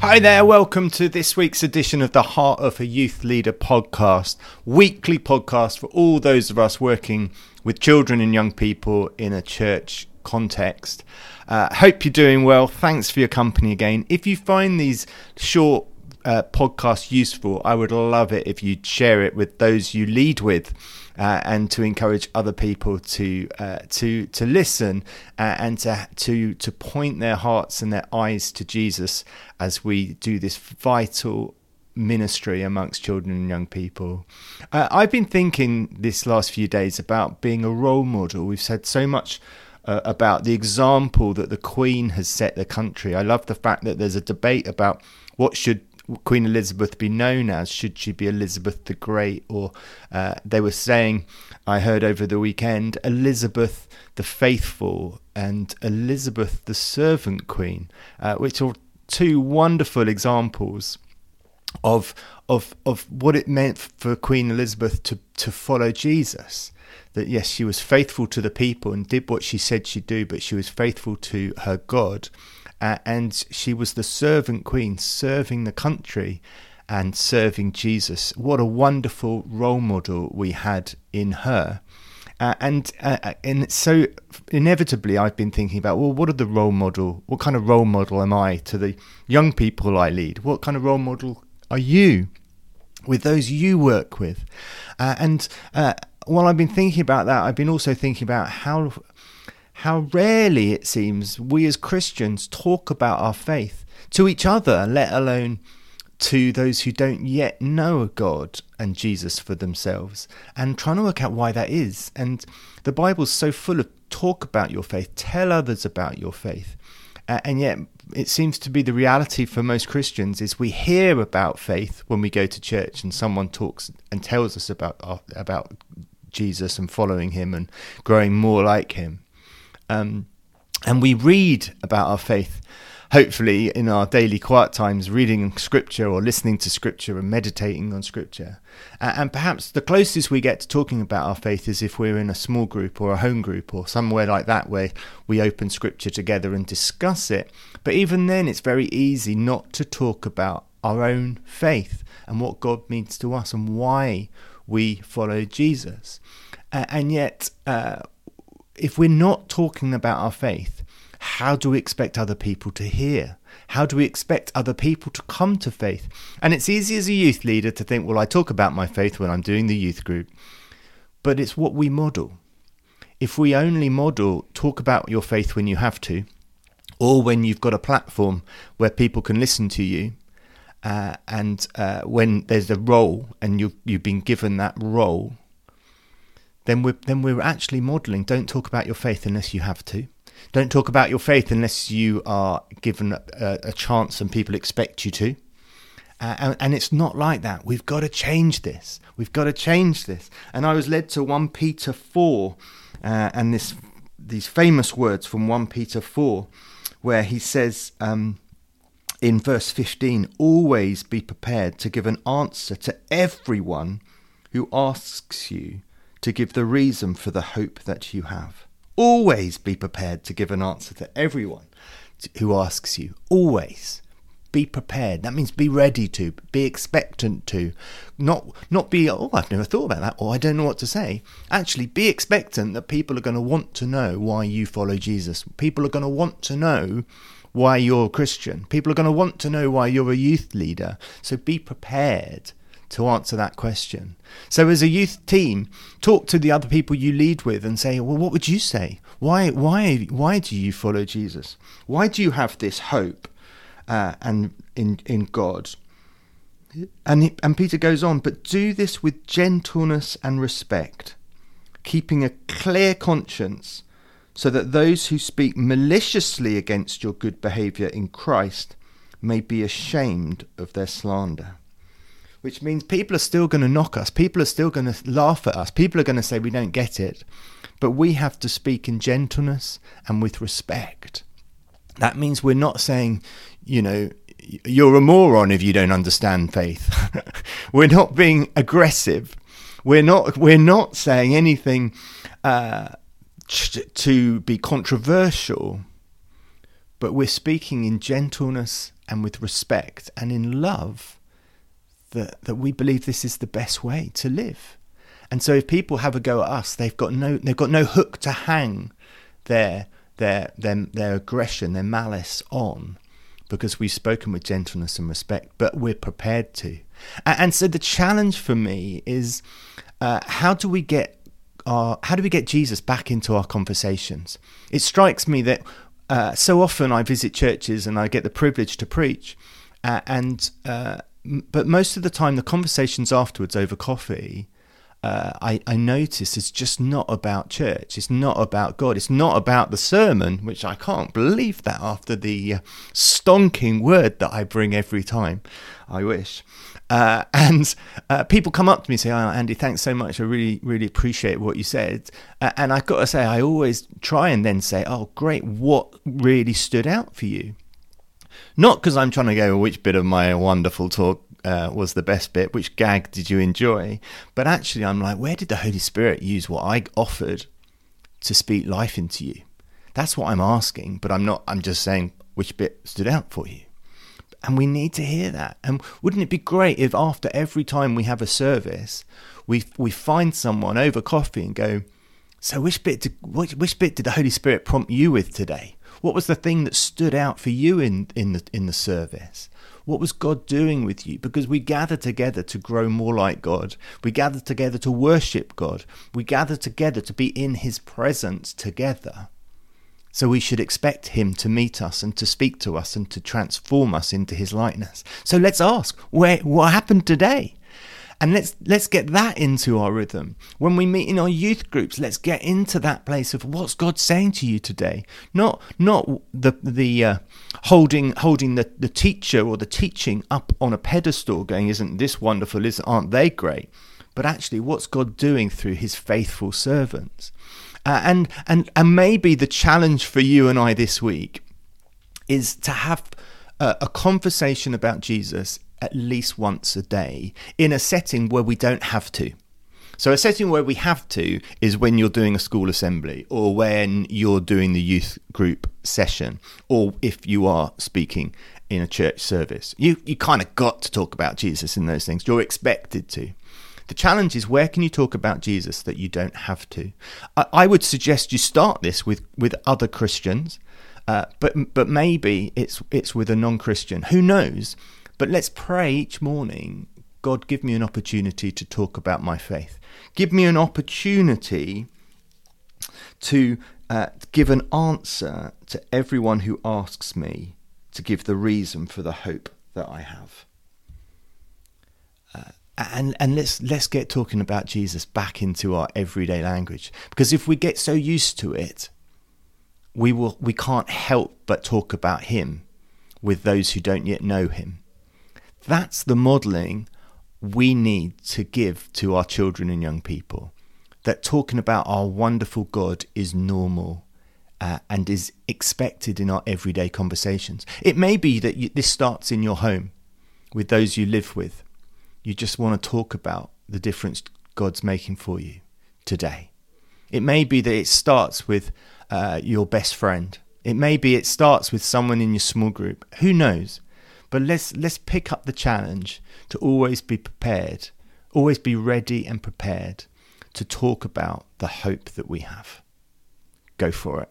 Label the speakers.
Speaker 1: Hi there, welcome to this week's edition of the Heart of a Youth Leader podcast, weekly podcast for all those of us working with children and young people in a church context. Uh, hope you're doing well. Thanks for your company again. If you find these short uh, podcasts useful, I would love it if you'd share it with those you lead with uh, and to encourage other people to uh, to to listen uh, and to to to point their hearts and their eyes to Jesus as we do this vital ministry amongst children and young people. Uh, I've been thinking this last few days about being a role model. We've said so much. Uh, about the example that the Queen has set the country. I love the fact that there's a debate about what should Queen Elizabeth be known as? Should she be Elizabeth the Great? Or uh, they were saying, I heard over the weekend, Elizabeth the Faithful and Elizabeth the Servant Queen, uh, which are two wonderful examples of of of what it meant for Queen Elizabeth to to follow Jesus. That yes, she was faithful to the people and did what she said she'd do, but she was faithful to her God uh, and she was the servant queen serving the country and serving Jesus. What a wonderful role model we had in her. Uh, and uh, uh, and so inevitably, I've been thinking about well, what are the role model? What kind of role model am I to the young people I lead? What kind of role model are you with those you work with? Uh, and uh, while I've been thinking about that, I've been also thinking about how how rarely it seems we as Christians talk about our faith to each other, let alone to those who don't yet know God and Jesus for themselves, and trying to work out why that is. And the Bible's so full of talk about your faith, tell others about your faith. Uh, and yet, it seems to be the reality for most Christians is we hear about faith when we go to church and someone talks and tells us about about Jesus and following him and growing more like him. Um, and we read about our faith, hopefully, in our daily quiet times, reading scripture or listening to scripture and meditating on scripture. And perhaps the closest we get to talking about our faith is if we're in a small group or a home group or somewhere like that where we open scripture together and discuss it. But even then, it's very easy not to talk about our own faith and what God means to us and why we follow Jesus. And yet, uh, if we're not talking about our faith, how do we expect other people to hear? How do we expect other people to come to faith? And it's easy as a youth leader to think, well, I talk about my faith when I'm doing the youth group, but it's what we model. If we only model, talk about your faith when you have to, or when you've got a platform where people can listen to you, uh, and uh, when there's a role and you you've been given that role, then we're, then we're actually modeling. Don't talk about your faith unless you have to. Don't talk about your faith unless you are given a, a chance and people expect you to. Uh, and, and, it's not like that. We've got to change this. We've got to change this. And I was led to 1 Peter 4 uh, and this these famous words from 1 Peter 4, where he says um, in verse 15, Always be prepared to give an answer to everyone who asks you to give the reason for the hope that you have. Always be prepared to give an answer to everyone who asks you. Always be prepared. That means be ready to, be expectant to, not not be oh I've never thought about that or I don't know what to say. Actually, be expectant that people are going to want to know why you follow Jesus. People are going to want to know why you're a Christian. People are going to want to know why you're a youth leader. So be prepared to answer that question. So, as a youth team, talk to the other people you lead with and say, "Well, what would you say? Why, why, why do you follow Jesus? Why do you have this hope uh, and in in God?" And and Peter goes on, but do this with gentleness and respect, keeping a clear conscience, so that those who speak maliciously against your good behaviour in Christ may be ashamed of their slander which means people are still going to knock us. People are still going to laugh at us. People are going to say we don't get it. But we have to speak in gentleness and with respect. That means we're not saying, you know, you're a moron if you don't understand faith. we're not being aggressive. We're not. We're not saying anything uh, to be controversial. But we're speaking in gentleness and with respect and in love that, that we believe this is the best way to live. And so if people have a go at us, they've got no they've got no hook to hang their their their, their aggression, their malice on because we've spoken with gentleness and respect, but we're prepared to. And so the challenge for me is uh, how do we get our, how do we get Jesus back into our conversations? It strikes me that uh, so often I visit churches and I get the privilege to preach, uh, and uh, but most of the time the conversations afterwards over coffee uh, I, I notice is just not about church. It's not about God. It's not about the sermon, which I can't believe that after the stonking word that I bring every time. I wish. Uh, and uh, people come up to me and say, oh, Andy, thanks so much. I really, really appreciate what you said. Uh, and I've got to say, I always try and then say, oh, great, what really stood out for you? Not because I'm trying to go, which bit of my wonderful talk uh, was the best bit? Which gag did you enjoy? But actually, I'm like, where did the Holy Spirit use what I offered to speak life into you? That's what I'm asking, but I'm not, I'm just saying which bit stood out for you. And we need to hear that. And wouldn't it be great if after every time we have a service, we we find someone over coffee and go, so which bit did, which, which bit did the Holy Spirit prompt you with today? What was the thing that stood out for you in, in the in the service? What was God doing with you? Because we gather together to grow more like God. We gather together to worship God. We gather together to be in His presence together. So we should expect Him to meet us and to speak to us and to transform us into His likeness. So let's ask, where, what happened today? And let's let's get that into our rhythm. When we meet in our youth groups let's get into that place of what's god saying to you today? Not not the the uh, holding holding the, the teacher or the teaching up on a pedestal going isn't this wonderful? Isn't aren't they great? But actually what's god doing through his faithful servants? Uh, and and and maybe the challenge for you and i this week is to have a, a conversation about jesus at least once a day in a setting where we don't have to. So, a setting where we have to is when you're doing a school assembly or when you're doing the youth group session or if you are speaking in a church service. You, you kind of got to talk about Jesus in those things. You're expected to. The challenge is where can you talk about Jesus that you don't have to? I, I would suggest you start this with, with other Christians, uh, but but maybe it's it's with a non-Christian. Who knows? But let's pray each morning God, give me an opportunity to talk about my faith. Give me an opportunity to uh, give an answer to everyone who asks me to give the reason for the hope that I have. Uh, and and let's let's get talking about Jesus back into our everyday language because if we get so used to it, we will we can't help but talk about Him with those who don't yet know Him. That's the modeling we need to give to our children and young people. That talking about our wonderful God is normal uh, and is expected in our everyday conversations. It may be that you, this starts in your home with those you live with. You just want to talk about the difference God's making for you today. It may be that it starts with uh, your best friend. It may be it starts with someone in your small group. Who knows? But let's let's pick up the challenge to always be prepared, always be ready and prepared to talk about the hope that we have. Go for it.